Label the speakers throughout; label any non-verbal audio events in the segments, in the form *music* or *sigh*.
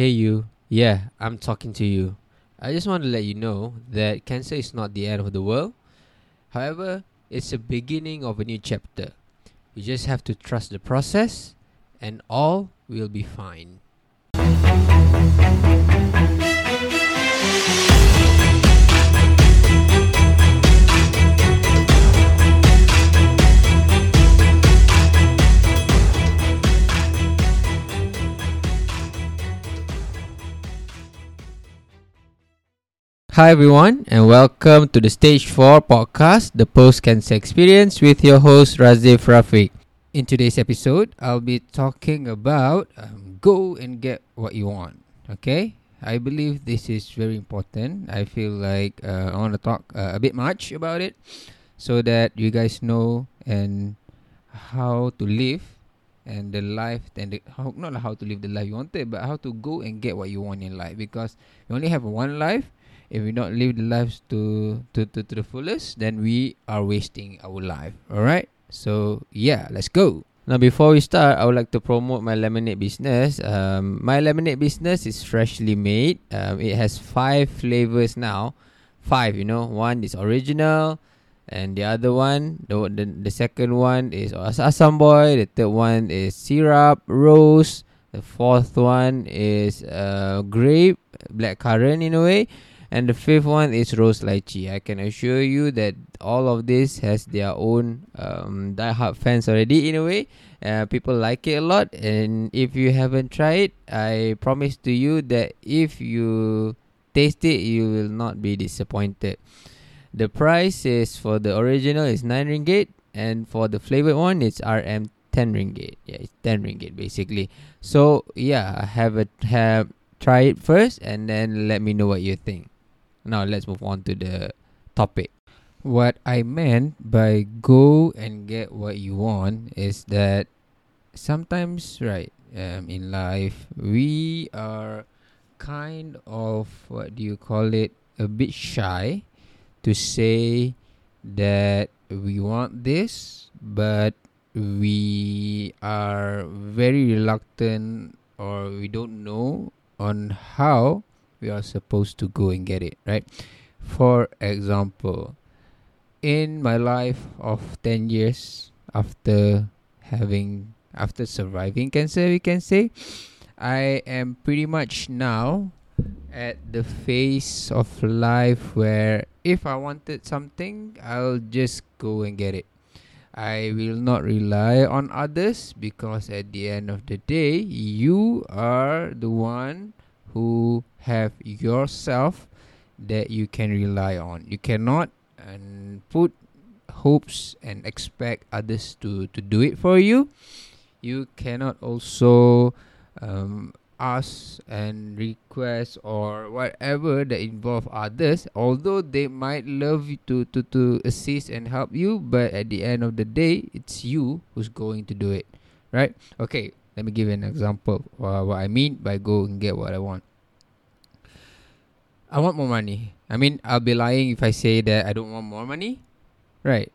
Speaker 1: Hey, you. Yeah, I'm talking to you. I just want to let you know that cancer is not the end of the world. However, it's the beginning of a new chapter. You just have to trust the process, and all will be fine. Hi everyone and welcome to the Stage 4 podcast, the Post Cancer Experience with your host Razif Rafiq. In today's episode, I'll be talking about um, go and get what you want. Okay? I believe this is very important. I feel like uh, I want to talk uh, a bit much about it so that you guys know and how to live and the life and the, how not how to live the life you wanted but how to go and get what you want in life because you only have one life if we don't live the lives to, to, to, to the fullest, then we are wasting our life. All right. So yeah, let's go. Now, before we start, I would like to promote my lemonade business. Um, my lemonade business is freshly made. Um, it has five flavors now. Five, you know. One is original, and the other one, the the, the second one is asam boi. The third one is syrup rose. The fourth one is uh, grape black currant in a way and the fifth one is rose lychee. I can assure you that all of this has their own um, die-hard fans already in a way. Uh, people like it a lot, and if you haven't tried, I promise to you that if you taste it, you will not be disappointed. The price is for the original is nine ringgit, and for the flavored one, it's RM ten ringgit. Yeah, it's ten ringgit basically. So yeah, have a have try it first, and then let me know what you think. Now let's move on to the topic. What I meant by go and get what you want is that sometimes, right, um, in life, we are kind of what do you call it a bit shy to say that we want this, but we are very reluctant or we don't know on how we are supposed to go and get it, right? For example, in my life of 10 years after having after surviving cancer we can say i am pretty much now at the phase of life where if i wanted something i'll just go and get it i will not rely on others because at the end of the day you are the one who have yourself that you can rely on. You cannot and put hopes and expect others to to do it for you. You cannot also um, ask and request or whatever that involve others although they might love you to, to to assist and help you but at the end of the day it's you who's going to do it right okay let me give you an example uh, what I mean by go and get what I want. I want more money. I mean, I'll be lying if I say that I don't want more money, right?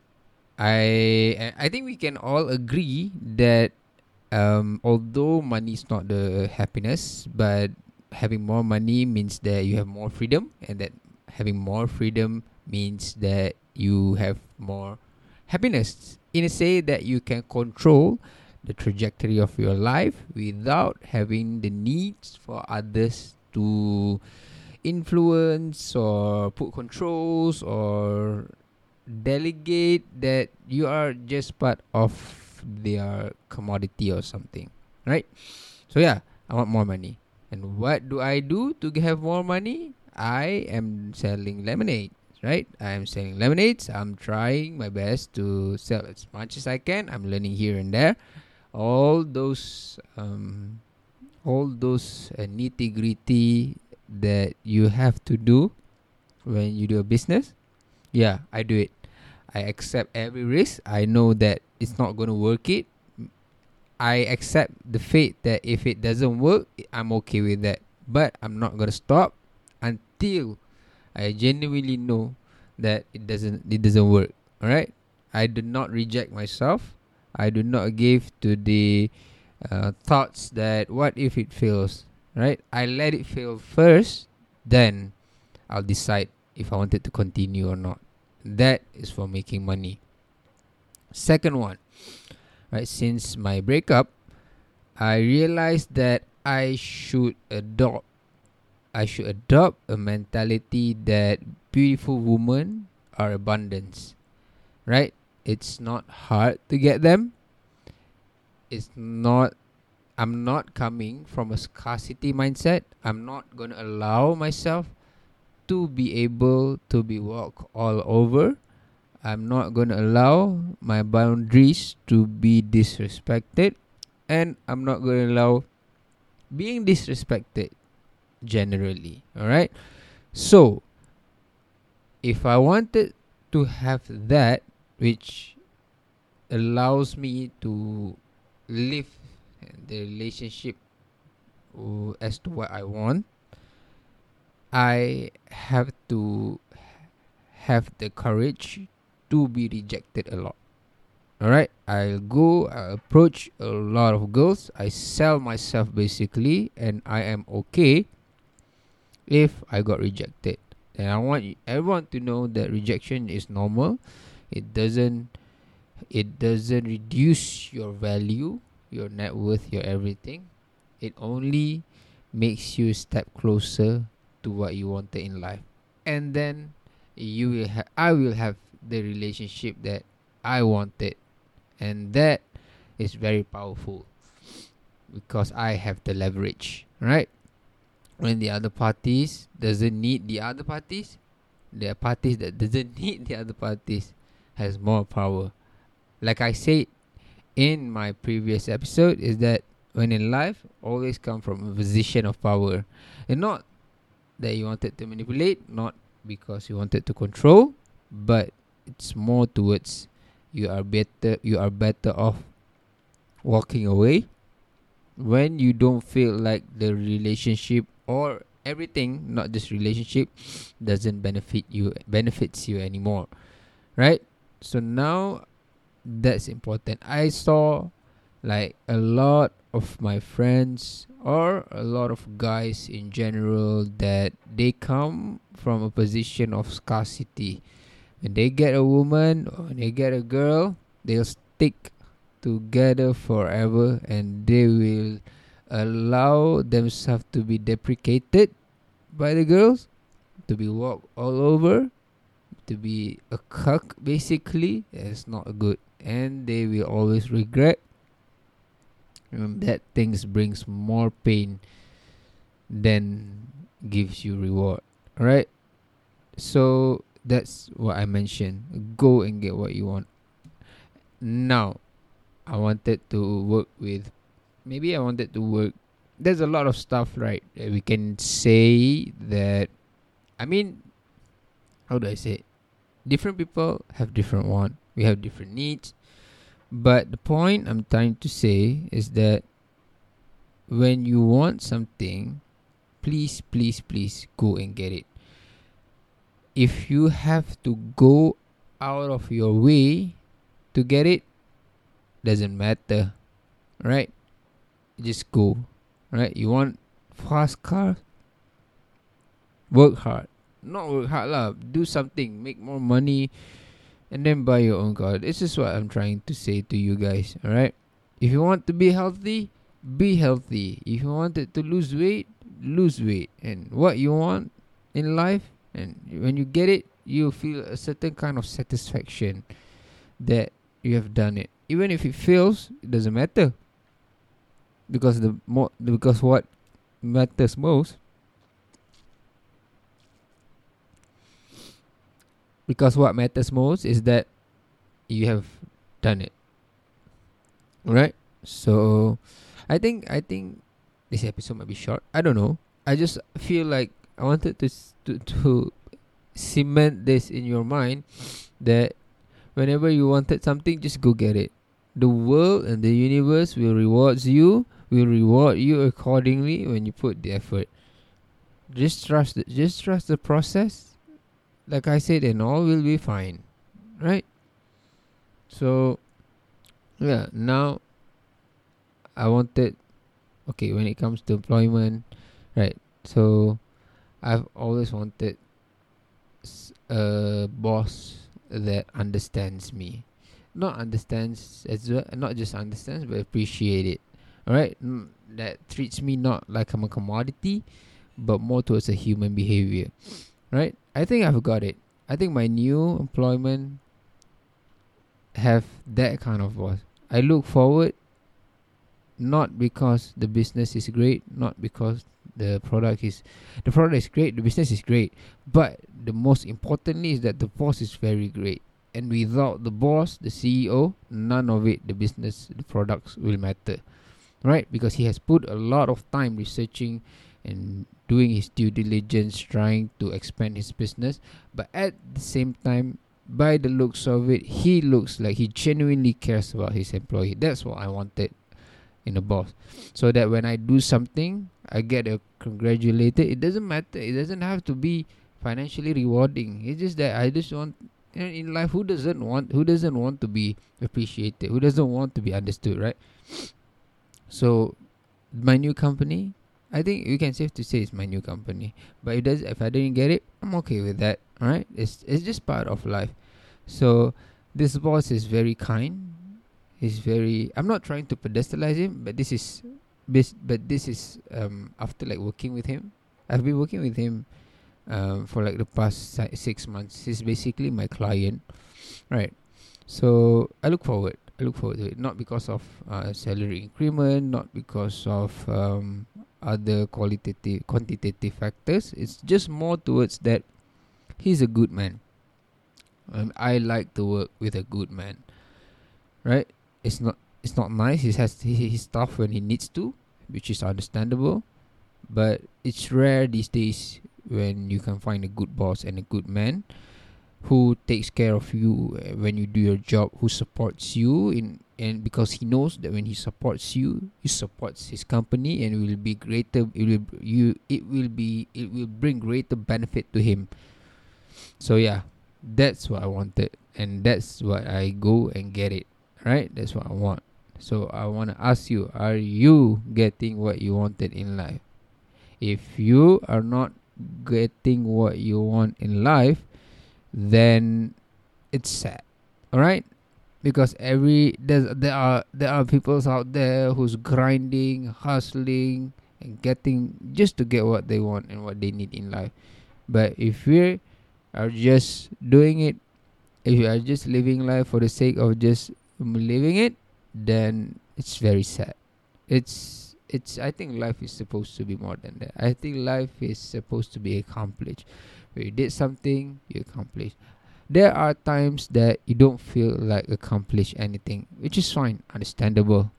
Speaker 1: I I think we can all agree that um, although money is not the happiness, but having more money means that you have more freedom, and that having more freedom means that you have more happiness. In a say that you can control the trajectory of your life without having the needs for others to influence or put controls or delegate that you are just part of their commodity or something right? So yeah i want more money. And what do i do to have more money? I am selling lemonade right? I am selling lemonades. I'm trying my best to sell as much as i can. I'm learning here and there all those um, all those uh, nitty gritty that you have to do when you do a business, yeah, I do it. I accept every risk. I know that it's not going to work it. I accept the fate that if it doesn't work, I'm okay with that. But I'm not going to stop until I genuinely know that it doesn't it doesn't work. All right? I do not reject myself. I do not give to the uh, thoughts that what if it fails? right? I let it fail first, then I'll decide if I wanted to continue or not. That is for making money. Second one, right? Since my breakup, I realized that I should adopt I should adopt a mentality that beautiful women are abundance. Right? It's not hard to get them. It's not I'm not coming from a scarcity mindset. I'm not going to allow myself to be able to be walked all over. I'm not going to allow my boundaries to be disrespected. And I'm not going to allow being disrespected generally. All right. So, if I wanted to have that, which allows me to live the relationship as to what I want, I have to have the courage to be rejected a lot. Alright, I'll go, I approach a lot of girls, I sell myself basically, and I am okay if I got rejected. And I want everyone to know that rejection is normal. It doesn't it doesn't reduce your value, your net worth, your everything. It only makes you step closer to what you wanted in life. And then you will ha- I will have the relationship that I wanted. And that is very powerful because I have the leverage, right? when the other parties doesn't need the other parties there are parties that doesn't *laughs* need the other parties has more power. Like i said in my previous episode is that when in life always come from a position of power. And not that you wanted to manipulate not because you wanted to control but it's more towards you are better you are better off walking away when you don't feel like the relationship or everything not just relationship doesn't benefit you benefits you anymore right so now that's important. I saw like a lot of my friends or a lot of guys in general that they come from a position of scarcity. When they get a woman or they get a girl they'll stick together forever and they will allow themselves to be deprecated by the girls, to be walked all over, to be a cuck basically, it's not good. And they will always regret and that things brings more pain than gives you reward. right So that's what I mentioned. Go and get what you want. Now, I wanted to work with maybe I wanted to work. There's a lot of stuff, right? we can say that. I mean, how do I say? It? Different people have different want. We have different needs. But the point I'm trying to say is that when you want something, please, please, please go and get it. If you have to go out of your way to get it, doesn't matter, right? just go. Right? You want fast car? Work hard. Not work hard lah. Do something. Make more money. And then buy your own car. This is what I'm trying to say to you guys. Alright? If you want to be healthy, be healthy. If you wanted to lose weight, lose weight. And what you want in life, and when you get it, you feel a certain kind of satisfaction that you have done it. Even if it fails, it doesn't matter because the more because what matters most because what matters most is that you have done it right so i think i think this episode might be short i don't know i just feel like i wanted to to, to cement this in your mind that whenever you wanted something just go get it the world and the universe will rewards you will reward you accordingly when you put the effort. Just trust it. Just trust the process. Like I said, and all will be fine, right? So, yeah. Now, I wanted. Okay, when it comes to employment, right? So I've always wanted a boss that understands me, not understands as well, not just understands but appreciate it. All right, mm, that treats me not like I'm a commodity, but more towards a human behavior. Right? I think I've got it. I think my new employment have that kind of boss. I look forward not because the business is great, not because the product is the product is great, the business is great, but the most importantly is that the boss is very great. And without the boss, the CEO, none of it, the business, the products will matter. Right? Because he has put a lot of time researching and doing his due diligence, trying to expand his business. But at the same time, by the looks of it, he looks like he genuinely cares about his employee. That's what I wanted in a boss. So that when I do something, I get a congratulated. It doesn't matter. It doesn't have to be financially rewarding. It's just that I just want in life who doesn't want who doesn't want to be appreciated? Who doesn't want to be understood, right? So my new company, I think you can safe to say it's my new company. But if does if I didn't get it, I'm okay with that. Alright? It's it's just part of life. So this boss is very kind. He's very I'm not trying to pedestalize him, but this is but this is um after like working with him. I've been working with him um for like the past six months. He's basically my client. Right. So I look forward. I look forward to it. Not because of uh, salary increment, not because of um, other qualitative quantitative factors. It's just more towards that he's a good man. Um, I like to work with a good man. Right? It's not it's not nice. He has his stuff when he needs to, which is understandable. But it's rare these days when you can find a good boss and a good man who takes care of you uh, when you do your job, who supports you in and because he knows that when he supports you, he supports his company and it will be greater it will you it will be it will bring greater benefit to him. So yeah, that's what I wanted and that's what I go and get it. Right? That's what I want. So I want to ask you, are you getting what you wanted in life? If you are not getting what you want in life, then it's sad. All right? Because every there's there are there are people out there who's grinding, hustling, and getting just to get what they want and what they need in life. But if we are just doing it, if you are just living life for the sake of just living it, then it's very sad. It's it's I think life is supposed to be more than that. I think life is supposed to be accomplished. When you did something, you accomplished. There are times that you don't feel like accomplish anything, which is fine, understandable.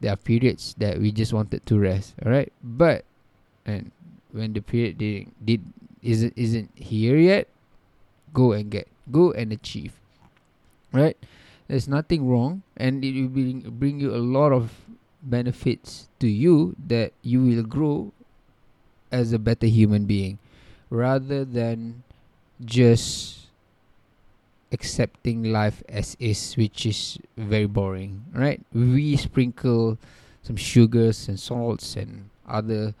Speaker 1: There are periods that we just wanted to rest, alright? But and when the period did, did isn't isn't here yet, go and get go and achieve. Right? There's nothing wrong and it will bring, bring you a lot of benefits to you that you will grow as a better human being rather than just accepting life as is, which is very boring, right? We sprinkle some sugars and salts and other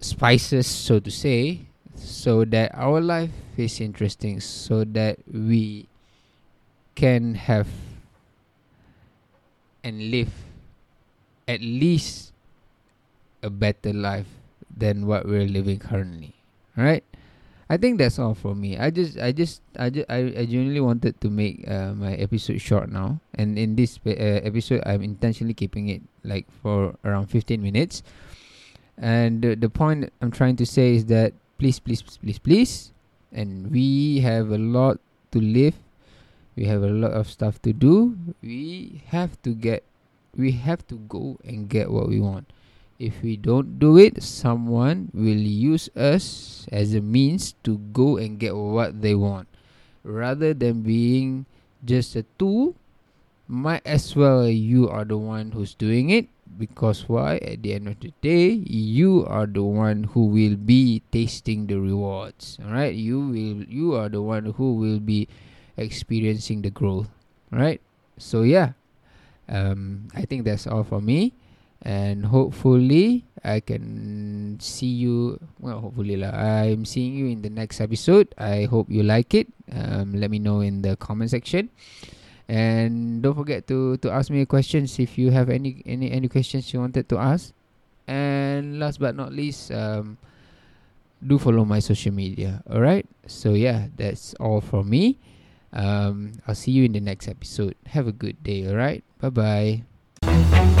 Speaker 1: spices, so to say, so that our life is interesting, so that we can have and live at least a better life than what we're living currently. Right? I think that's all for me. I just, I just, I just, I, I genuinely wanted to make uh, my episode short now, and in this uh, episode, I'm intentionally keeping it like for around 15 minutes. And the, the point I'm trying to say is that please, please, please, please, and we have a lot to live. We have a lot of stuff to do. We have to get, we have to go and get what we want if we don't do it, someone will use us as a means to go and get what they want. Rather than being just a tool, might as well you are the one who's doing it. Because why? At the end of the day you are the one who will be tasting the rewards. All right you will you are the one who will be experiencing the growth. Right so yeah. Um i think that's all for me and hopefully I can see you. Well, hopefully lah. I'm seeing you in the next episode. I hope you like it. Um, let me know in the comment section. And don't forget to to ask me questions if you have any any any questions you wanted to ask. And last but not least, um, do follow my social media. All right. So yeah, that's all from me. Um, I'll see you in the next episode. Have a good day. All right. Bye bye.